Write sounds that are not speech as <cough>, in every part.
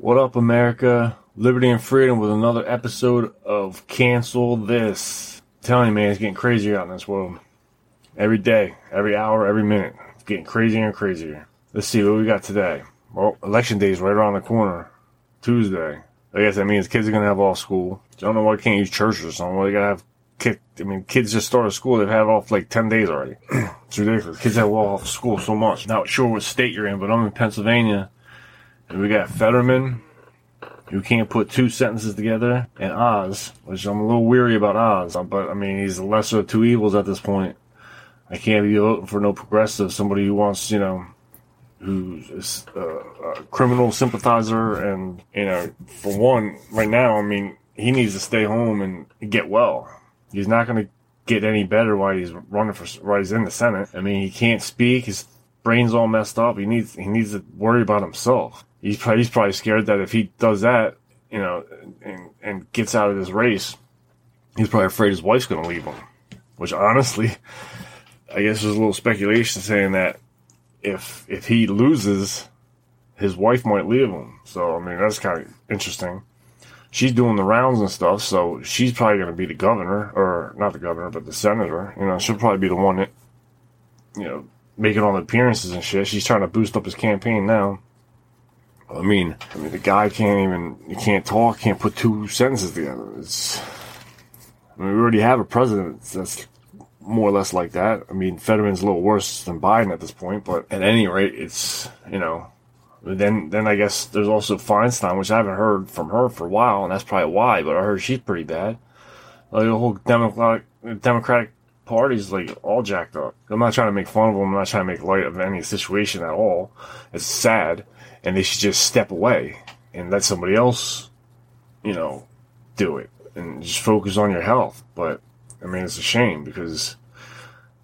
What up, America? Liberty and freedom with another episode of Cancel This. I'm telling you, man, it's getting crazier out in this world. Every day, every hour, every minute. It's getting crazier and crazier. Let's see what we got today. Well, election day is right around the corner. Tuesday. I guess that means kids are gonna have off school. I don't know why they can't use churches or something. Why they gotta have kid, I mean, kids just started school. They've had off like 10 days already. <clears throat> it's ridiculous. Kids have off school so much. Not sure what state you're in, but I'm in Pennsylvania. We got Fetterman, who can't put two sentences together, and Oz, which I'm a little weary about Oz. But, I mean, he's the lesser of two evils at this point. I can't be voting for no progressive, somebody who wants, you know, who's a, uh, a criminal sympathizer. And, you know, for one, right now, I mean, he needs to stay home and get well. He's not going to get any better while he's running for while he's in the Senate. I mean, he can't speak. His brain's all messed up. He needs he needs to worry about himself. He's probably, he's probably scared that if he does that, you know, and and gets out of this race, he's probably afraid his wife's going to leave him. Which honestly, I guess there's a little speculation saying that if if he loses, his wife might leave him. So I mean, that's kind of interesting she's doing the rounds and stuff, so she's probably going to be the governor, or not the governor, but the senator. You know, she'll probably be the one that, you know, making all the appearances and shit. She's trying to boost up his campaign now. I mean, I mean, the guy can't even, he can't talk, can't put two sentences together. It's, I mean, we already have a president that's more or less like that. I mean, Fetterman's a little worse than Biden at this point, but at any rate, it's, you know, then, then I guess there's also Feinstein, which I haven't heard from her for a while, and that's probably why. But I heard she's pretty bad. Like the whole Democratic Democratic Party's like all jacked up. I'm not trying to make fun of them. I'm not trying to make light of any situation at all. It's sad, and they should just step away and let somebody else, you know, do it and just focus on your health. But I mean, it's a shame because,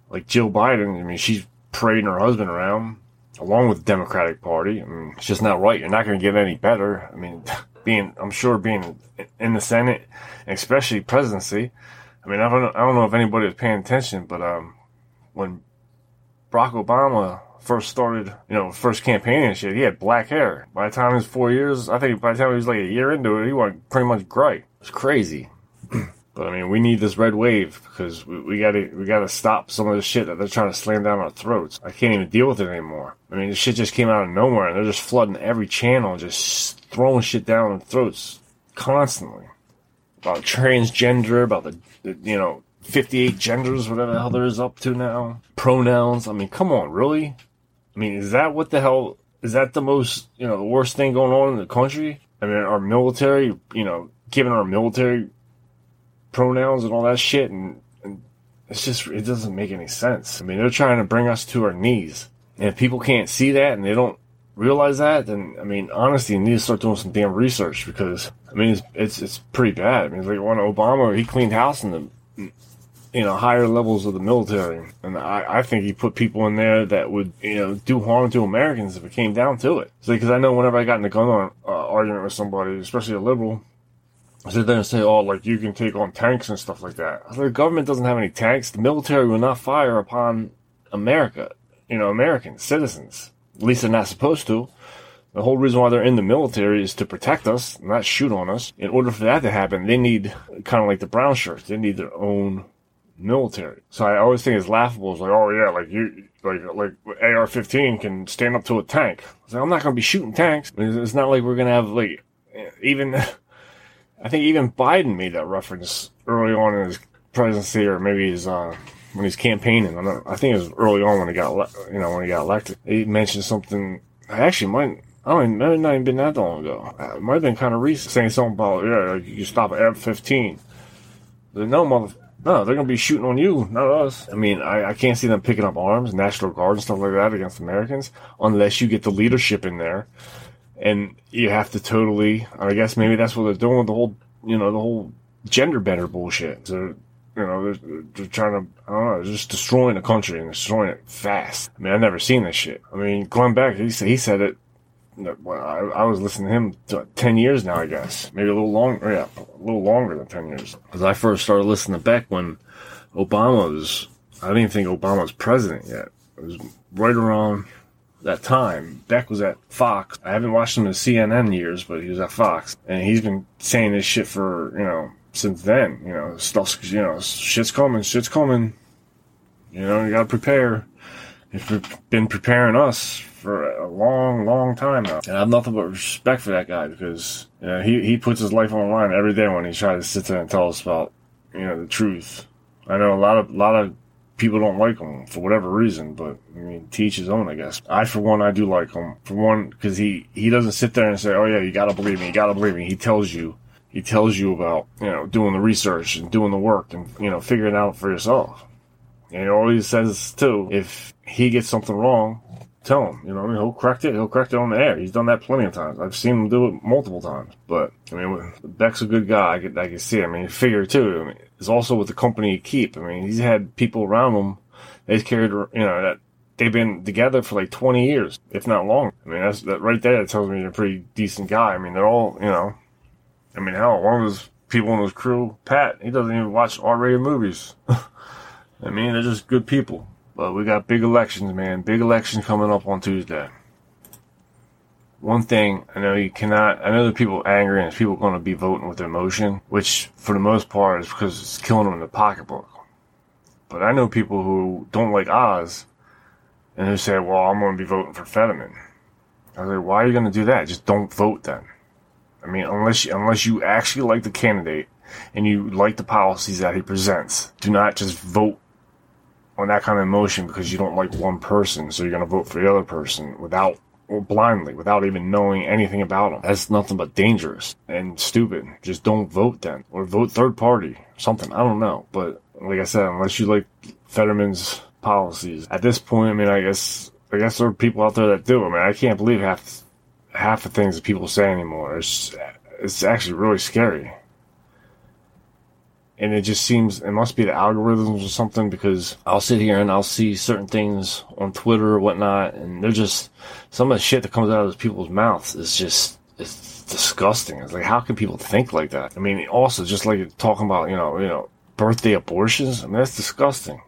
like Jill Biden, I mean, she's parading her husband around along with the Democratic Party. I mean, it's just not right. You're not going to get any better. I mean, <laughs> being, I'm sure being in the Senate, especially presidency. I mean, I don't know, I don't know if anybody was paying attention, but, um, when Barack Obama first started, you know, first campaign and shit, he had black hair. By the time he was four years, I think by the time he was like a year into it, he went pretty much gray. It was crazy. <clears throat> But I mean, we need this red wave because we, we, gotta we gotta stop some of the shit that they're trying to slam down our throats. I can't even deal with it anymore. I mean, this shit just came out of nowhere, and they're just flooding every channel, and just throwing shit down our throats constantly about transgender, about the, the you know 58 genders, whatever the hell there is up to now, pronouns. I mean, come on, really? I mean, is that what the hell? Is that the most you know the worst thing going on in the country? I mean, our military, you know, giving our military pronouns and all that shit, and, and it's just it doesn't make any sense. I mean, they're trying to bring us to our knees, and if people can't see that and they don't realize that, then I mean, honestly, you need to start doing some damn research because I mean, it's it's, it's pretty bad. I mean, like when Obama he cleaned house in the you know higher levels of the military, and I, I think he put people in there that would you know do harm to Americans if it came down to it. Because I know whenever I got in a gun uh, argument with somebody, especially a liberal, sit there and say, oh, like you can take on tanks and stuff like that. The government doesn't have any tanks. The military will not fire upon America, you know, American citizens. At least they're not supposed to. The whole reason why they're in the military is to protect us, not shoot on us. In order for that to happen, they need kind of like the brown shirts. They need their own military. So I always think it's laughable. It's like, oh yeah, like you, like like AR-15 can stand up to a tank. Like, I'm not to be shooting tanks. It's not like we're to have like even <laughs> I think even Biden made that reference early on in his presidency, or maybe his uh, when he's campaigning. I, think it was early on when he got you know when he got elected. He mentioned something. I actually might. I it might not even been that long ago. It might have been kind of recent, saying something about yeah, you stop at F-15. No, mother, no, they're gonna be shooting on you, not us. I mean, I, I can't see them picking up arms, National Guard and stuff like that against Americans, unless you get the leadership in there and you have to totally. I guess maybe that's what they're doing with the whole, you know, the whole gender bender bullshit. So, you know, they're, they're trying to, I don't know, just destroying the country and destroying it fast. I mean, I've never seen this shit. I mean, Glenn Beck, he said, he said it. Well, I, I was listening to him ten years now, I guess, maybe a little longer. Oh, yeah, a little longer than ten years. Because I first started listening to Beck when Obama was. I didn't even think Obama was president yet. It was right around that time. Beck was at Fox. I haven't watched him in CNN years, but he was at Fox, and he's been saying this shit for you know since then. You know, stuff's you know shit's coming, shit's coming. You know, you gotta prepare. He's been preparing us for a long, long time now, and I have nothing but respect for that guy because you know, he he puts his life on the line every day when he tries to sit there and tell us about you know the truth. I know a lot of a lot of people don't like him for whatever reason, but I mean, teach his own, I guess. I, for one, I do like him. For one, because he he doesn't sit there and say, "Oh yeah, you gotta believe me, you gotta believe me." He tells you, he tells you about you know doing the research and doing the work and you know figuring out for yourself. And he always says too, if he gets something wrong, tell him. You know, I mean, he'll correct it. He'll correct it on the air. He's done that plenty of times. I've seen him do it multiple times. But I mean, Beck's a good guy. I can I can see. I mean, figure too. I mean, it's also with the company he keep. I mean, he's had people around him. They've carried, you know, that they've been together for like 20 years, if not longer. I mean, that's that right there. That tells me he's a pretty decent guy. I mean, they're all, you know, I mean, hell, one of his people in his crew, Pat, he doesn't even watch R-rated movies. <laughs> I mean, they're just good people. But we got big elections, man. Big election coming up on Tuesday. One thing I know you cannot, I know that people angry and people going to be voting with emotion, which for the most part is because it's killing them in the pocketbook. But I know people who don't like Oz and who say, well, I'm going to be voting for Fetterman. I was like, why are you going to do that? Just don't vote then. I mean, unless you, unless you actually like the candidate and you like the policies that he presents, do not just vote on that kind of emotion because you don't like one person, so you're going to vote for the other person without or blindly, without even knowing anything about them. That's nothing but dangerous and stupid. Just don't vote then, or vote third party, something. I don't know, but like I said, unless you like Fetterman's policies, at this point, I mean, I guess I guess there are people out there that do. I mean, I can't believe half half the things that people say anymore. It's it's actually really scary and it just seems it must be the algorithms or something because I'll sit here and I'll see certain things on Twitter or whatnot, and they're just some of the shit that comes out of those people's mouths is just it's disgusting. It's like how can people think like that? I mean, also just like talking about you know you know birthday abortions. I mean that's disgusting.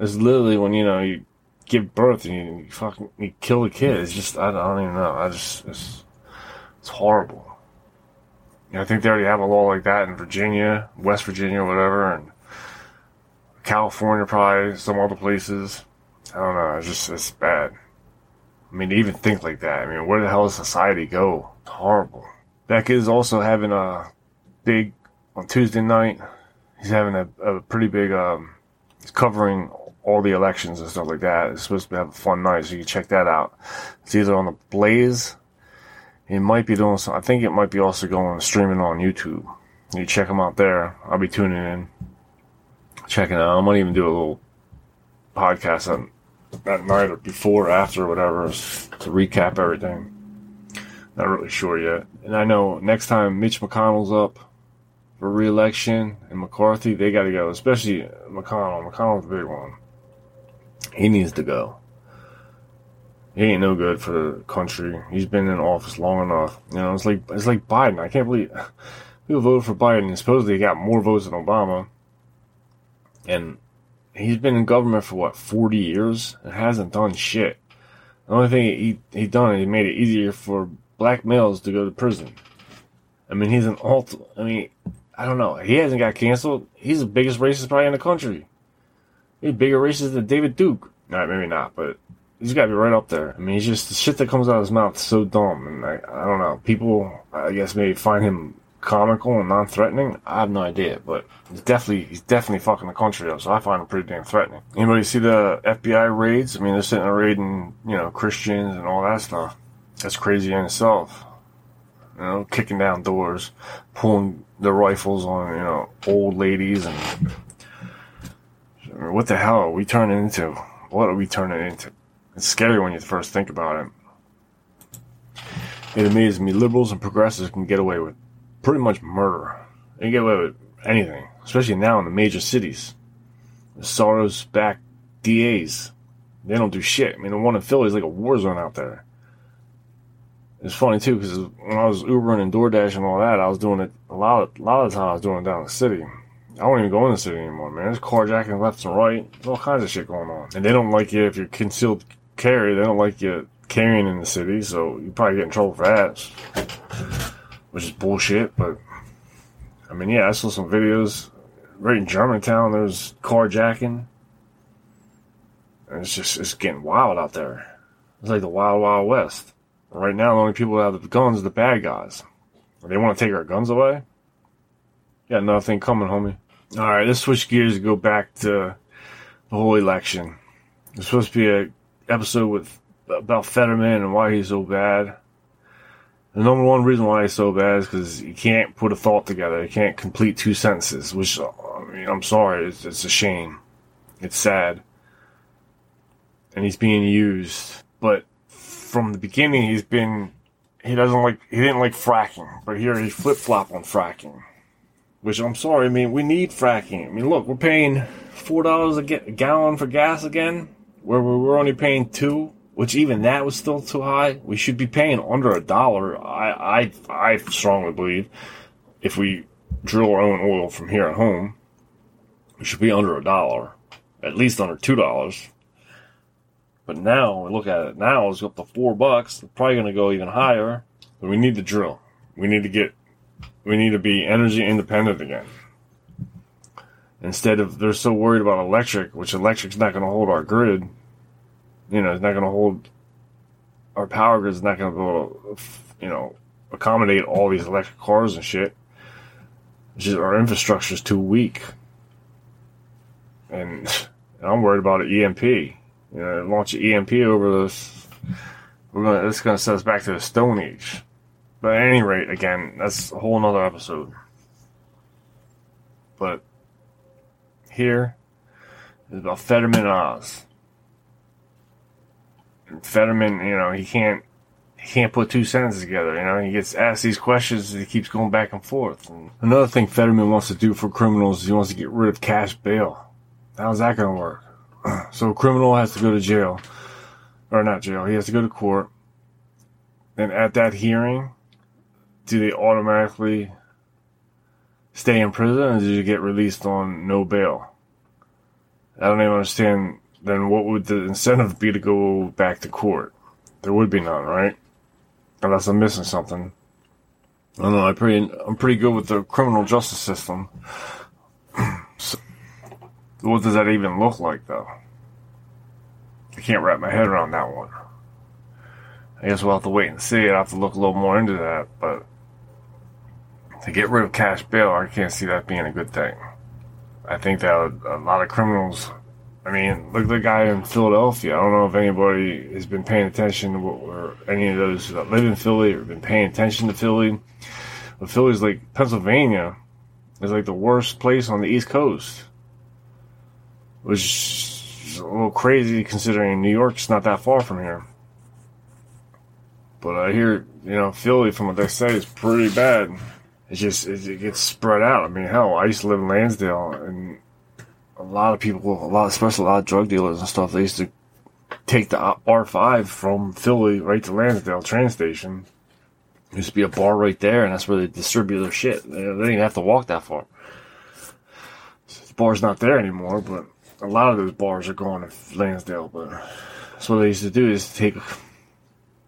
It's literally when you know you give birth and you, you fucking you kill a kid. It's just I, I don't even know. I just it's it's horrible. I think they already have a law like that in Virginia, West Virginia, whatever, and California, probably some other places. I don't know. It's just it's bad. I mean, to even think like that. I mean, where the hell does society go? It's horrible. Beck is also having a big on Tuesday night. He's having a, a pretty big. Um, he's covering all the elections and stuff like that. It's supposed to have a fun night, so you can check that out. It's either on the Blaze it might be doing some. I think it might be also going streaming on YouTube. You check them out there. I'll be tuning in, checking out. I might even do a little podcast at, that night or before, or after, or whatever, to recap everything. Not really sure yet. And I know next time Mitch McConnell's up for re-election and McCarthy, they got to go. Especially McConnell. McConnell's the big one. He needs to go he ain't no good for the country. He's been in office long enough. You know, it's like it's like Biden. I can't believe <laughs> people voted for Biden and supposedly he got more votes than Obama. And he's been in government for what, forty years and hasn't done shit. The only thing he he done is he made it easier for black males to go to prison. I mean, he's an alt. I mean, I don't know. He hasn't got canceled. He's the biggest racist probably in the country. He's bigger racist than David Duke. Right, maybe not, but he's got to be right up there. I mean, he's just the shit that comes out of his mouth is so dumb, and I, I don't know. People, I guess, maybe find him comical and non-threatening. I have no idea, but he's definitely he's definitely fucking the country up. So I find him pretty damn threatening. Anybody see the FBI raids? I mean, they're sitting there raiding, you know, Christians and all that stuff. That's crazy in itself. You know, kicking down doors, pulling the rifles on, you know, old ladies and. What the hell are we turning into? What are we turning into? It's scary when you first think about it. It amazes me liberals and progressives can get away with pretty much murder. They can get away with anything, especially now in the major cities. The Soros back DAs. They don't do shit. I mean, the one in Philly is like a war zone out there. It's funny too because when I was Ubering and DoorDash and all that, I was doing it a lot. Of, a lot of the time, I was doing it down the city. I don't even go in the city anymore, man. There's carjacking left and right. There's all kinds of shit going on, and they don't like you if you're concealed carry. They don't like you carrying in the city, so you probably get in trouble for that, which is bullshit. But I mean, yeah, I saw some videos right in Germantown. There's carjacking, and it's just it's getting wild out there. It's like the wild, wild west. Right now, the only people that have the guns are the bad guys. They want to take our guns away. Got nothing coming, homie. All right, let's switch gears and go back to the whole election. It's supposed to be a episode with about Fetterman and why he's so bad. The number one reason why he's so bad is because he can't put a thought together. He can't complete two sentences, which, uh, I mean, I'm sorry, it's, it's a shame. It's sad. And he's being used. But from the beginning, he's been, he doesn't like, he didn't like fracking. But here he flip flop on fracking. Which I'm sorry, I mean, we need fracking. I mean, look, we're paying $4 a, ga- a gallon for gas again, where we're only paying two which even that was still too high. We should be paying under a dollar. I, I, I strongly believe if we drill our own oil from here at home, we should be under a dollar, at least under two dollars. But now we look at it now, it's up to four bucks. It's probably going to go even higher. But we need to drill. We need to get. We need to be energy independent again. Instead of they're so worried about electric, which electric's not going to hold our grid you know, it's not going to hold our power grid is not going to to, you know, accommodate all these electric cars and shit. Just our infrastructure is too weak, and I'm worried about an EMP. You know, launch an EMP over this. We're gonna. It's gonna set us back to the Stone Age. But at any rate, again, that's a whole nother episode. But here is about Fetterman Oz. Fetterman, you know, he can't he can't put two sentences together. You know, he gets asked these questions and he keeps going back and forth. And another thing Fetterman wants to do for criminals is he wants to get rid of cash bail. How's that going to work? <clears throat> So a criminal has to go to jail, or not jail. He has to go to court. And at that hearing, do they automatically stay in prison, or do you get released on no bail? I don't even understand then what would the incentive be to go back to court? There would be none, right? Unless I'm missing something. I don't know. I pretty, I'm pretty good with the criminal justice system. <clears throat> so, what does that even look like, though? I can't wrap my head around that one. I guess we'll have to wait and see. I'll have to look a little more into that, but to get rid of cash bail, I can't see that being a good thing. I think that a lot of criminals I mean, look at the guy in Philadelphia. I don't know if anybody has been paying attention or any of those that live in Philly or been paying attention to Philly. But Philly's like Pennsylvania is like the worst place on the East Coast, which is a little crazy considering New York's not that far from here. But I hear, you know, Philly, from what they say, is pretty bad. It's just, it, gets spread out. I mean, hell, I used to live in Lansdale, and a lot of people, a lot, especially a lot of drug dealers and stuff, they used to take the R5 from Philly right to Lansdale train station. Used to be a bar right there, and that's where they distribute their shit. They, they didn't even have to walk that far. The bar's not there anymore, but a lot of those bars are going to Lansdale. But that's what they used to do is take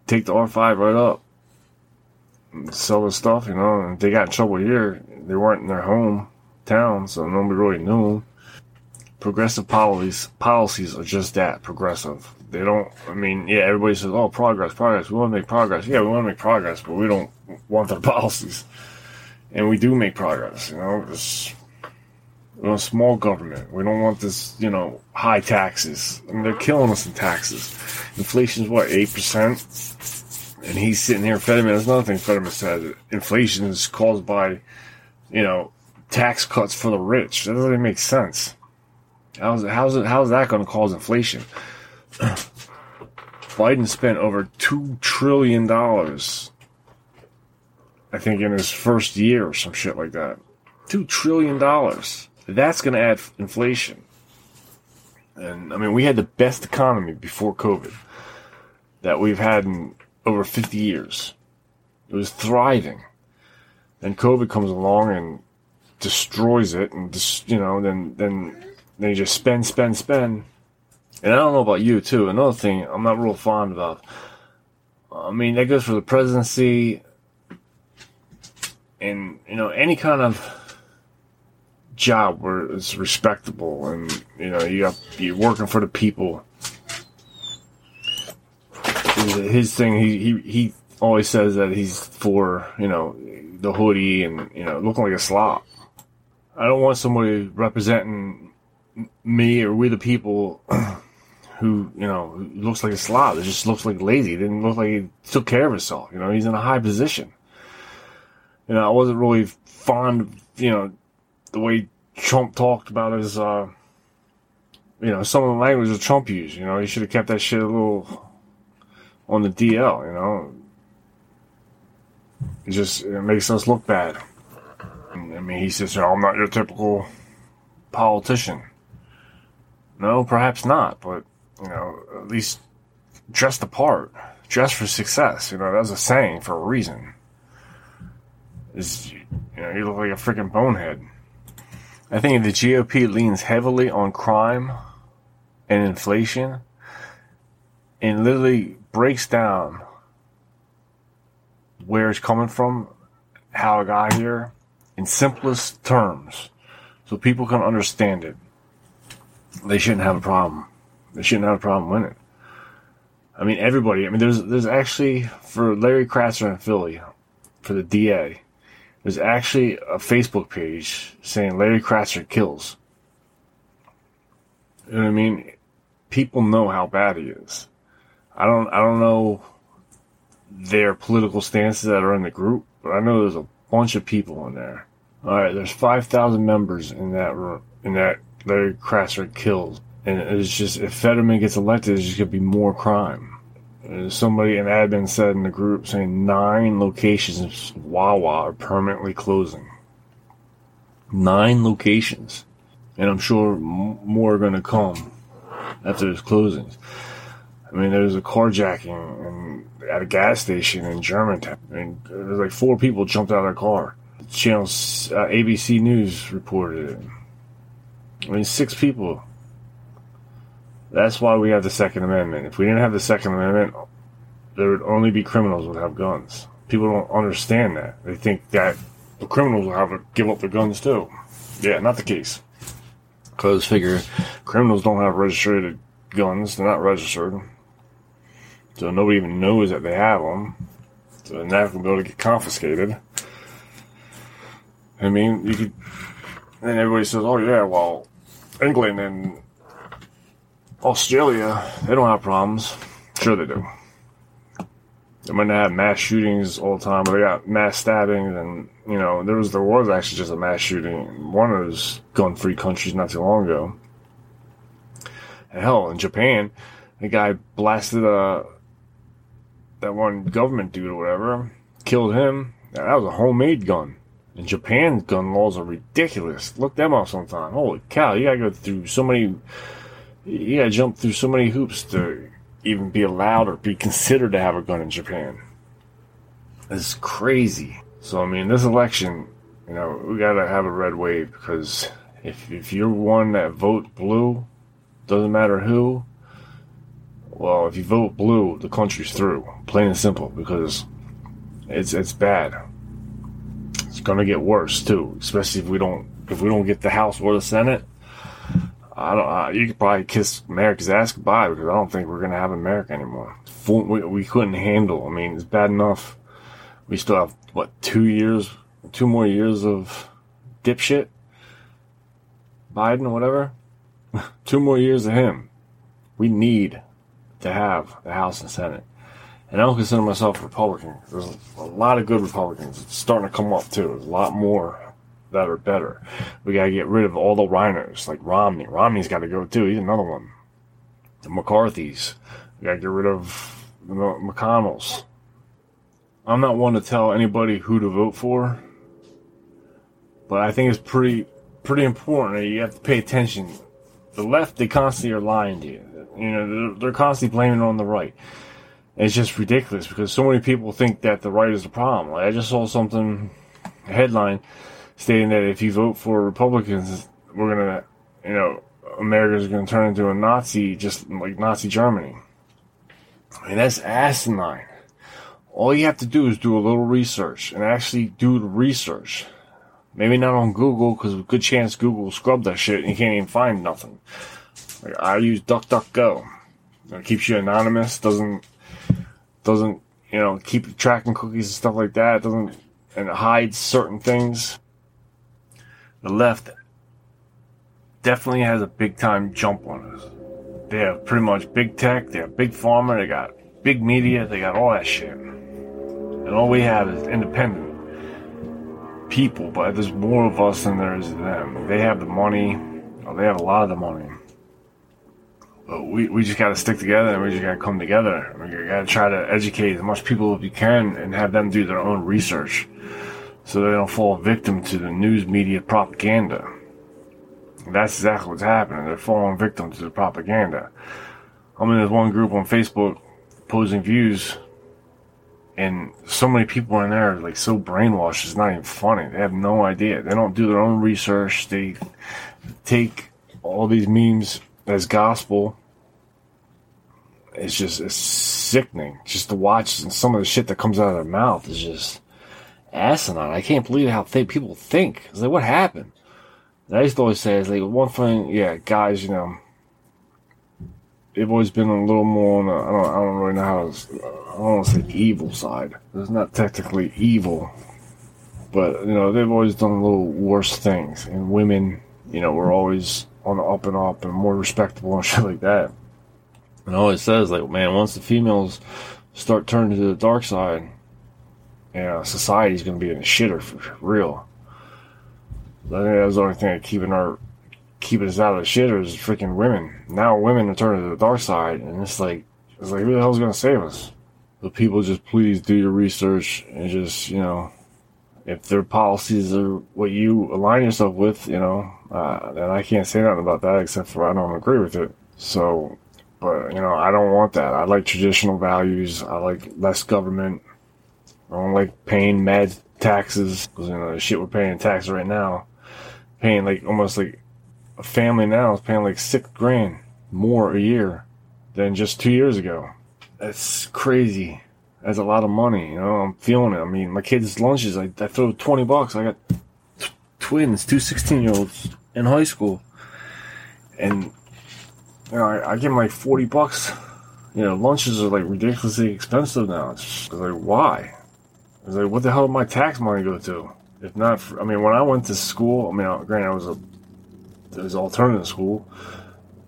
take the R5 right up, and sell the stuff, you know. And they got in trouble here. They weren't in their home town, so nobody really knew them progressive policies policies are just that progressive. They don't. I mean, yeah, everybody says, "Oh, progress, progress. We want to make progress." Yeah, we want to make progress, but we don't want their <laughs> policies. And we do make progress. You know, it's, we want small government. We don't want this. You know, high taxes. I mean, they're killing us in taxes. Inflation's what eight percent. And he's sitting here, Fetterman. There's another thing Fetterman said. Inflation is caused by, you know, tax cuts for the rich. That doesn't make sense. How's how's it, how's that going to cause inflation? <clears throat> Biden spent over two trillion dollars, I think, in his first year or some shit like that. Two trillion dollars. That's going to add inflation. And I mean, we had the best economy before COVID that we've had in over 50 years. It was thriving. Then COVID comes along and destroys it, and just you know, then then then you just spend, spend, spend, And I don't know about you too. Another thing I'm not real fond about. I mean, that goes for the presidency and, you know, any kind of job where it's respectable and, you know, you got, you're working for the people. His thing, he, he, he always says that he's for, you know, the hoodie and, you know, looking like a slob. I don't want somebody representing me or we the people <clears throat> who, you know, looks like a slob. It just looks like lazy. It didn't look like he took care of himself. You know, he's in a high position. You know, I wasn't really fond of, you know, the way Trump talked about his, uh, you know, some of the language that Trump used. You know, he should have kept that shit a little on the DL, you know. It just it makes us look bad. I mean, he says, I'm not your typical politician. No, perhaps not, but, you know, at least dress the part. Dress for success. You know, that's a saying for a reason. Is you know, you look like a freaking bonehead. I think the GOP leans heavily on crime and inflation and literally breaks down where it's coming from, how it got here, in simplest terms, so people can understand it. They shouldn't have a problem. They shouldn't have a problem winning. I mean, everybody. I mean, there's there's actually for Larry Krasner in Philly, for the DA, there's actually a Facebook page saying Larry Krasner kills. You know what I mean? People know how bad he is. I don't I don't know their political stances that are in the group, but I know there's a bunch of people in there. All right, there's 5,000 members in that room, in that Larry Krasner kills. And it's just, if Fetterman gets elected, there's just to be more crime. And somebody, an admin said in the group, saying nine locations of Wawa are permanently closing. Nine locations. And I'm sure more are to come after those closings. I mean, there was a carjacking and at a gas station in Germantown. I mean, there's like four people jumped out of their car. Channels, uh, ABC News reported it. I mean, six people. That's why we have the Second Amendment. If we didn't have the Second Amendment, there would only be criminals would have guns. People don't understand that. They think that the criminals will have to give up their guns too. Yeah, not the case. Because figure criminals don't have registered guns; they're not registered, so nobody even knows that they have them. So they're not going to be able to get confiscated. I mean, you could, and everybody says, "Oh yeah, well, England and Australia, they don't have problems." Sure, they do. They might not have mass shootings all the time, but they got mass stabbings, and you know, there was there was actually just a mass shooting in one of those gun-free countries not too long ago. And hell, in Japan, a guy blasted a that one government dude or whatever, killed him. That was a homemade gun. And Japan's gun laws are ridiculous. Look them up sometime. Holy cow, you gotta go through so many, you gotta jump through so many hoops to even be allowed or be considered to have a gun in Japan. It's crazy. So, I mean, this election, you know, we gotta have a red wave because if, if you're one that vote blue, doesn't matter who, well, if you vote blue, the country's through. Plain and simple, because it's it's bad It's to get worse too, especially if we don't if we don't get the House or the Senate. I don't. Uh, you could probably kiss America's ass goodbye because I don't think we're to have America anymore. We, we couldn't handle. I mean, it's bad enough. We still have what two years, two more years of dipshit Biden or whatever. <laughs> two more years of him. We need to have the House and Senate and I don't consider myself a Republican. There's a lot of good Republicans. It's starting to come up too. There's a lot more that are better. We gotta get rid of all the RINOs, like Romney. Romney's got to go too. He's another one. The McCarthy's. We gotta get rid of the McConnells. I'm not one to tell anybody who to vote for, but I think it's pretty pretty important that you have to pay attention. The left, they constantly are lying to you. You know, they're, they're constantly blaming on the right it's just ridiculous because so many people think that the right is the problem. Like I just saw something, a headline stating that if you vote for Republicans, we're gonna, you know, America's to turn into a Nazi, just like Nazi Germany. I mean, that's asinine. All you have to do is do a little research and actually do the research. Maybe not on Google, because good chance Google scrubbed that shit and you can't even find nothing. Like, I use DuckDuckGo. It keeps you anonymous, doesn't, doesn't, you know, keep tracking cookies and stuff like that, doesn't, and hides certain things. The left definitely has a big time jump on us. They have pretty much big tech, they have big pharma, they got big media, they got all that shit. And all we have is independent people, but there's more of us than there is them. They have the money, they have a lot of the money. But we, we just got to stick together and we just got to come together. We got to try to educate as much people as we can and have them do their own research so they don't fall victim to the news media propaganda. That's exactly what's happening. They're falling victim to the propaganda. I mean, there's one group on Facebook opposing views, and so many people in there are like so brainwashed. It's not even funny. They have no idea. They don't do their own research. They take all these memes as gospel. It's just it's sickening just to watch, and some of the shit that comes out of their mouth is just asinine. I can't believe how th- people think. It's like, what happened? I used to always say, it's like, one thing, yeah, guys, you know, they've always been a little more on the, I don't, I don't really know how to, I don't want to say evil side. It's not technically evil, but, you know, they've always done a little worse things. And women, you know, were always on the up and up and more respectable and <laughs> shit like that. And always says, like, man, once the females start turning to the dark side, you know, society's to be in a shitter for real. I think that's the only thing keeping our keeping us out of the shitter is freaking women. Now women are turning to the dark side, and it's like it's like who the hell's to save us? The people just please do your research and just you know if their policies are what you align yourself with, you know, uh, then I can't say nothing about that except for I don't agree with it. So, but you know, I don't want that. I like traditional values. I like less government. I don't like paying mad taxes because you know the shit we're paying taxes right now, paying like almost like a family now is paying like six grand more a year than just two years ago. That's crazy. That's a lot of money. You know, I'm feeling it. I mean, my kids' lunches, I, I throw twenty bucks. I got t- twins, two 16 year olds in high school, and you know, I, I give them like forty bucks. You know, lunches are like ridiculously expensive now. It's like why? I was like, what the hell did my tax money go to? If not, for, I mean, when I went to school, I mean, granted, I was a was alternative school,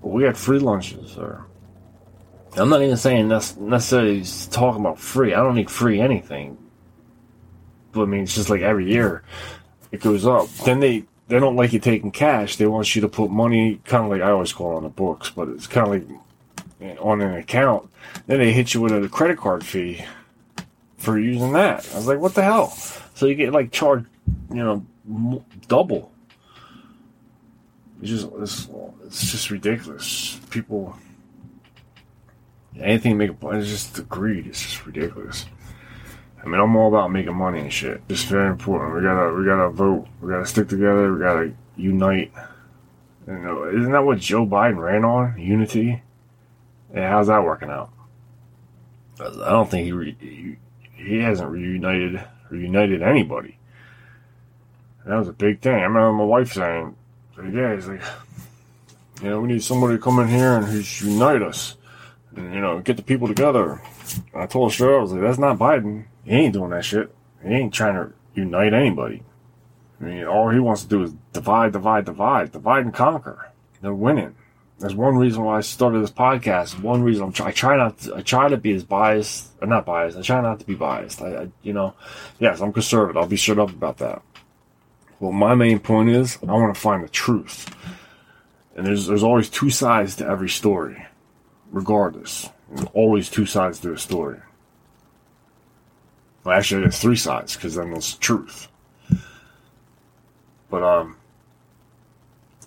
but we had free lunches. Or I'm not even saying that's necessarily talking about free. I don't need free anything. But I mean, it's just like every year it goes up. Then they they don't like you taking cash. They want you to put money, kind of like I always call it on the books, but it's kind of like eh, on an account. Then they hit you with a credit card fee for using that. I was like, what the hell? So you get like charged, you know, double. It's just it's, it's just ridiculous. People, anything make a point, it's just the greed. It's just ridiculous. I mean, I'm all about making money and shit. It's very important. We gotta we gotta vote. We gotta stick together. We gotta unite. You know, isn't that what Joe Biden ran on? Unity. Yeah, how's that working out? I don't think he, re- he hasn't reunited reunited anybody. That was a big thing. I remember my wife saying, "Yeah, he's like, you know, we need somebody to come in here and just unite us, and you know, get the people together." And I told her, I was like, "That's not Biden. He ain't doing that shit. He ain't trying to unite anybody. I mean, all he wants to do is divide, divide, divide, divide and conquer. They're winning." That's one reason why I started this podcast. One reason I'm try, I try not to, I try to be as biased or not biased. I try not to be biased. I, I you know, yes, I'm conservative. I'll be shut up about that. Well, my main point is I want to find the truth, and there's there's always two sides to every story, regardless. There's always two sides to a story. Well, actually, there's three sides because then there's truth. But um,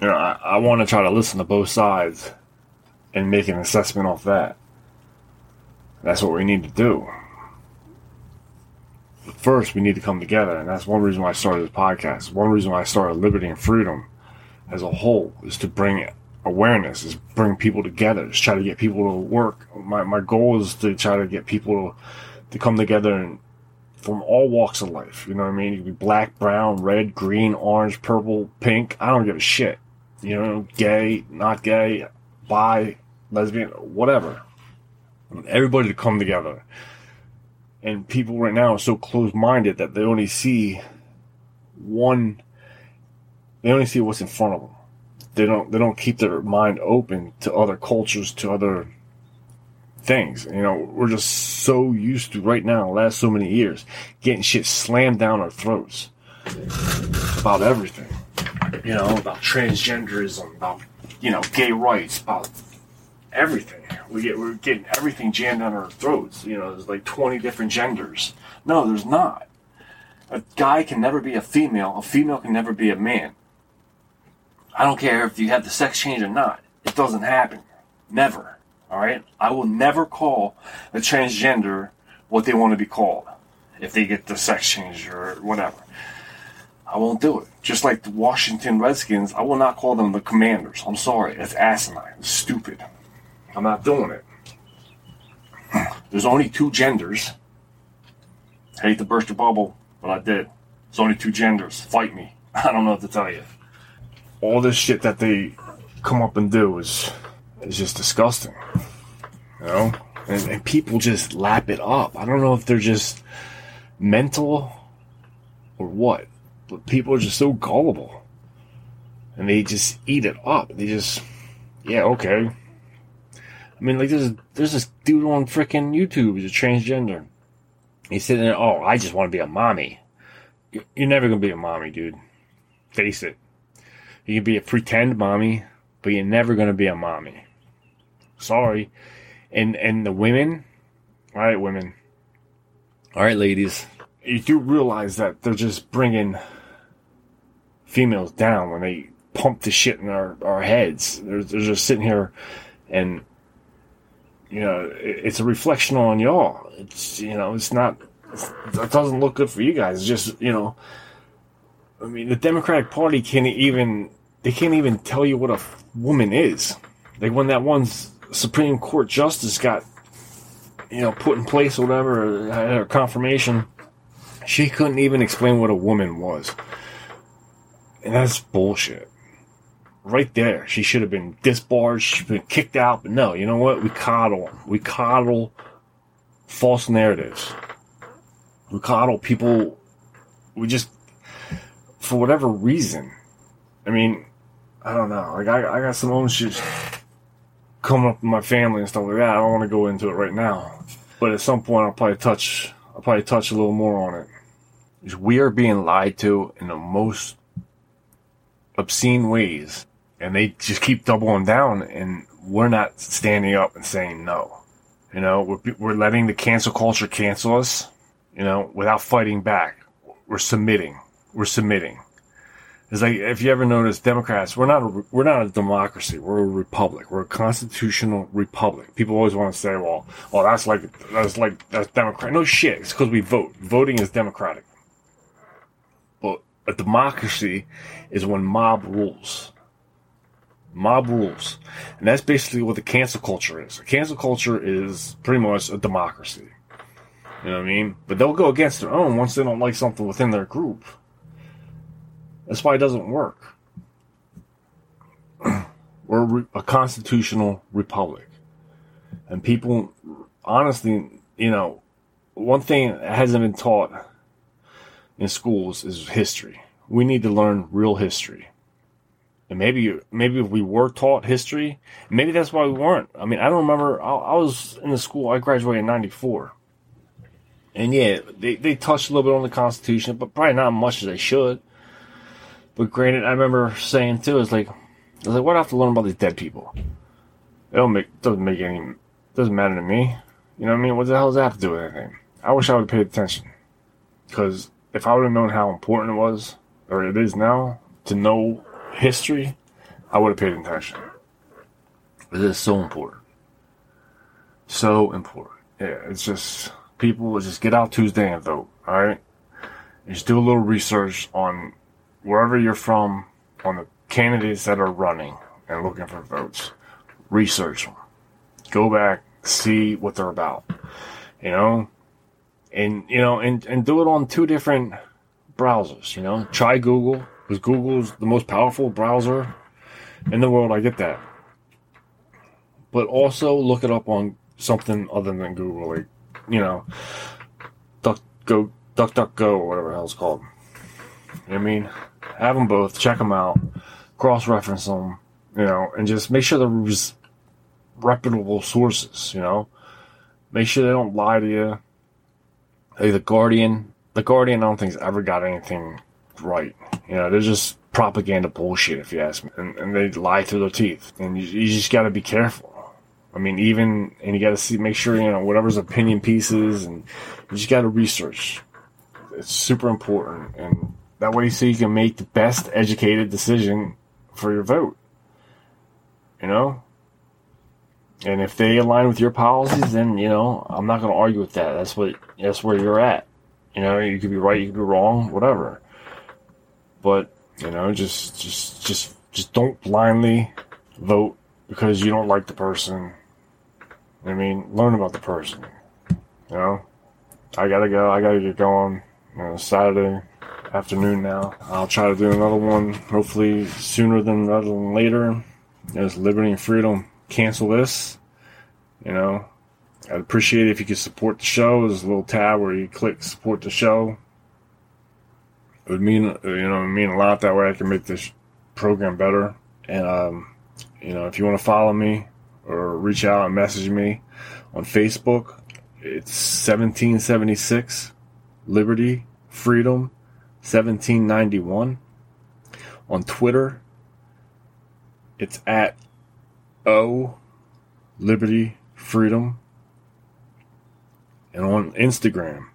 you know, I, I want to try to listen to both sides and make an assessment off that. That's what we need to do. First, we need to come together, and that's one reason why I started this podcast. One reason why I started Liberty and Freedom as a whole is to bring awareness, is bring people together, just try to get people to work. My my goal is to try to get people to, to come together and from all walks of life. You know what I mean? You could be black, brown, red, green, orange, purple, pink. I don't give a shit. You know, gay, not gay, bi, lesbian, whatever. Everybody to come together. And people right now are so close minded that they only see one they only see what's in front of them. They don't they don't keep their mind open to other cultures, to other things. You know, we're just so used to right now, last so many years, getting shit slammed down our throats about everything. You know, about transgenderism, about you know, gay rights, about everything. We get we're getting everything jammed down our throats. You know, there's like twenty different genders. No, there's not. A guy can never be a female. A female can never be a man. I don't care if you have the sex change or not. It doesn't happen. Never. All right? I will never call a transgender what they want to be called if they get the sex change or whatever. I won't do it. Just like the Washington Redskins, I will not call them the Commanders. I'm sorry. It's asinine. It's stupid. I'm not doing it. There's only two genders. I hate to burst your bubble, but I did. There's only two genders. Fight me. <laughs> I don't know what to tell you. All this shit that they come up and do is is just disgusting. You know? And, and people just lap it up. I don't know if they're just mental or what, but people are just so gullible. And they just eat it up. They just, yeah, okay. I mean, like, there's, there's this dude on freaking YouTube He's a transgender. He's sitting there, oh, I just want to be a mommy. You're never going to be a mommy, dude. Face it. You can be a pretend mommy, but you're never going to be a mommy. Sorry. And and the women, all right, women, all right, ladies, you do realize that they're just bringing females down when they pump the shit in our, our heads. They're, they're just sitting here and, you know, it's a reflection on y'all. It's, you know, it's not, it doesn't look good for you guys. It's just, you know, I mean, the Democratic Party can't even, they can't even tell you what a woman is. Like when that one Supreme Court justice got, you know, put in place or whatever, her confirmation, she couldn't even explain what a woman was. And that's bullshit. Right there. She should have been disbarred. She should have been kicked out. But no, you know what? We coddle. We coddle false narratives. We coddle people. We just, for whatever reason. I mean, I don't know. Like, I, I got some own shit coming up with my family and stuff like that. I don't want to go into it right now, but at some point I'll probably touch. I'll probably touch a little more on it. We are being lied to in the most obscene ways, and they just keep doubling down, and we're not standing up and saying no. You know, we're, we're letting the cancel culture cancel us. You know, without fighting back, we're submitting. We're submitting. It's like if you ever notice Democrats, we're not a, we're not a democracy. We're a republic. We're a constitutional republic. People always want to say, "Well, well, that's like that's like that's democratic." No shit. It's because we vote. Voting is democratic. But a democracy is when mob rules. Mob rules, and that's basically what the cancel culture is. A cancel culture is pretty much a democracy. You know what I mean? But they'll go against their own once they don't like something within their group. That's why it doesn't work. <clears throat> We're a constitutional republic. And people, honestly, you know, one thing that hasn't been taught in schools is history. We need to learn real history. And maybe, maybe if we were taught history, maybe that's why we weren't. I mean, I don't remember. I, I was in the school. I graduated in '94, and yeah, they they touched a little bit on the Constitution, but probably not much as they should. But granted, I remember saying too, it's like, I was like, what do I have to learn about these dead people? It don't make doesn't make any doesn't matter to me. You know what I mean? What the hell does that have to do with anything? I wish I would have paid attention. Because if I would have known how important it was, or it is now, to know history, I would have paid attention. It is so important. So important. Yeah, it's just people just get out Tuesday and vote. All right, just do a little research on wherever you're from on the candidates that are running and looking for votes. Research them. Go back, see what they're about. You know, and you know, and and do it on two different browsers. You know, try Google because Google's the most powerful browser in the world. I get that, but also look it up on something other than Google, like you know, Duck Go, DuckDuckGo, or whatever the hell it's called. I mean, have them both, check them out, cross reference them, you know, and just make sure they're reputable sources. You know, make sure they don't lie to you. Like the Guardian, the Guardian, I don't think's ever got anything right. You know, they're just propaganda bullshit, if you ask me, and, and they lie through their teeth. And you, you just got to be careful. I mean, even and you got to see, make sure you know whatever's opinion pieces, and you just got to research. It's super important, and that way, so you can make the best educated decision for your vote. You know, and if they align with your policies, then you know I'm not going to argue with that. That's what that's where you're at. You know, you could be right, you could be wrong, whatever. But you know, just just just just don't blindly vote because you don't like the person I mean, learn about the person. You know, I gotta go. I gotta get going. You know, Saturday afternoon now. I'll try to do another one, hopefully sooner than rather than later. As liberty and freedom. Cancel this. You know, I'd appreciate it if you could support the show. There's a little tab where you click support the show. Would mean, you know, mean a lot. That way I can make this program better. And, um, you know, if you want to follow me, or reach out and message me on Facebook. It's 1776 Liberty Freedom 1791. On Twitter, it's at O Liberty Freedom. And on Instagram,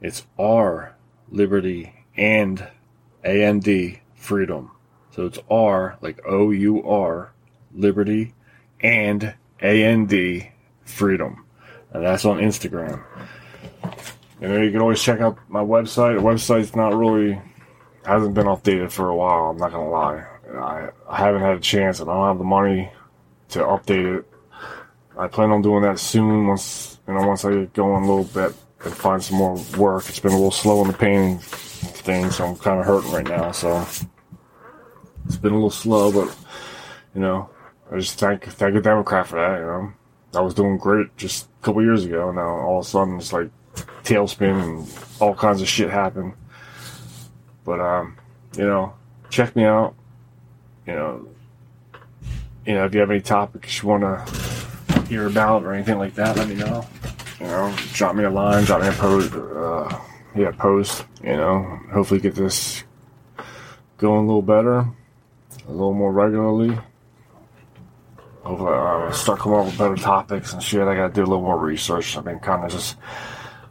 it's R Liberty and AND Freedom. So it's R like O U R Liberty and AND Freedom. And that's on Instagram. And then you can always check out my website. The website's not really, hasn't been updated for a while, I'm not going to lie. I, I haven't had a chance and I don't have the money to update it. I plan on doing that soon once, you know, once I get going a little bit and find some more work. It's been a little slow in the painting thing, so I'm kind of hurting right now. So it's been a little slow, but you know, I just thank thank the Democrat for that. You know, I was doing great just a couple years ago. Now all of a sudden it's like tailspin and all kinds of shit happen. But um, you know, check me out. You know, you know if you have any topics you want to hear about or anything like that, let me know. You know, drop me a line, drop me a post. Uh, yeah, post. You know, hopefully get this going a little better, a little more regularly Hopefully, uh, start coming up with better topics and shit. I gotta do a little more research. I've been kind of just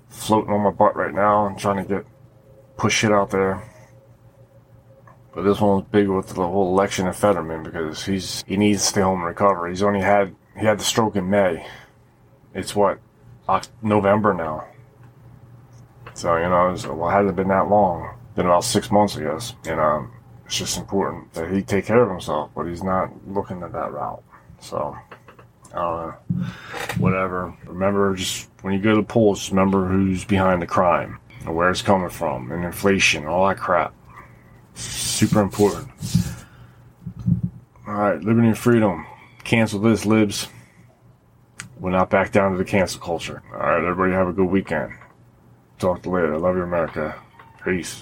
floating on my butt right now and trying to get push shit out there. But this one was big with the whole election of Fetterman because he's he needs to stay home and recover. He's only had he had the stroke in May. It's what November now. So you know, it, well, it hasn't been that long. Been about six months, I guess. And um, it's just important that he take care of himself, but he's not looking at that route. So, I don't know. Whatever. Remember, just when you go to the polls, remember who's behind the crime and where it's coming from and inflation, all that crap. Super important. All right, liberty and freedom. Cancel this, libs. We're not back down to the cancel culture. All right, everybody have a good weekend. Talk to you later. Love you, America. Peace.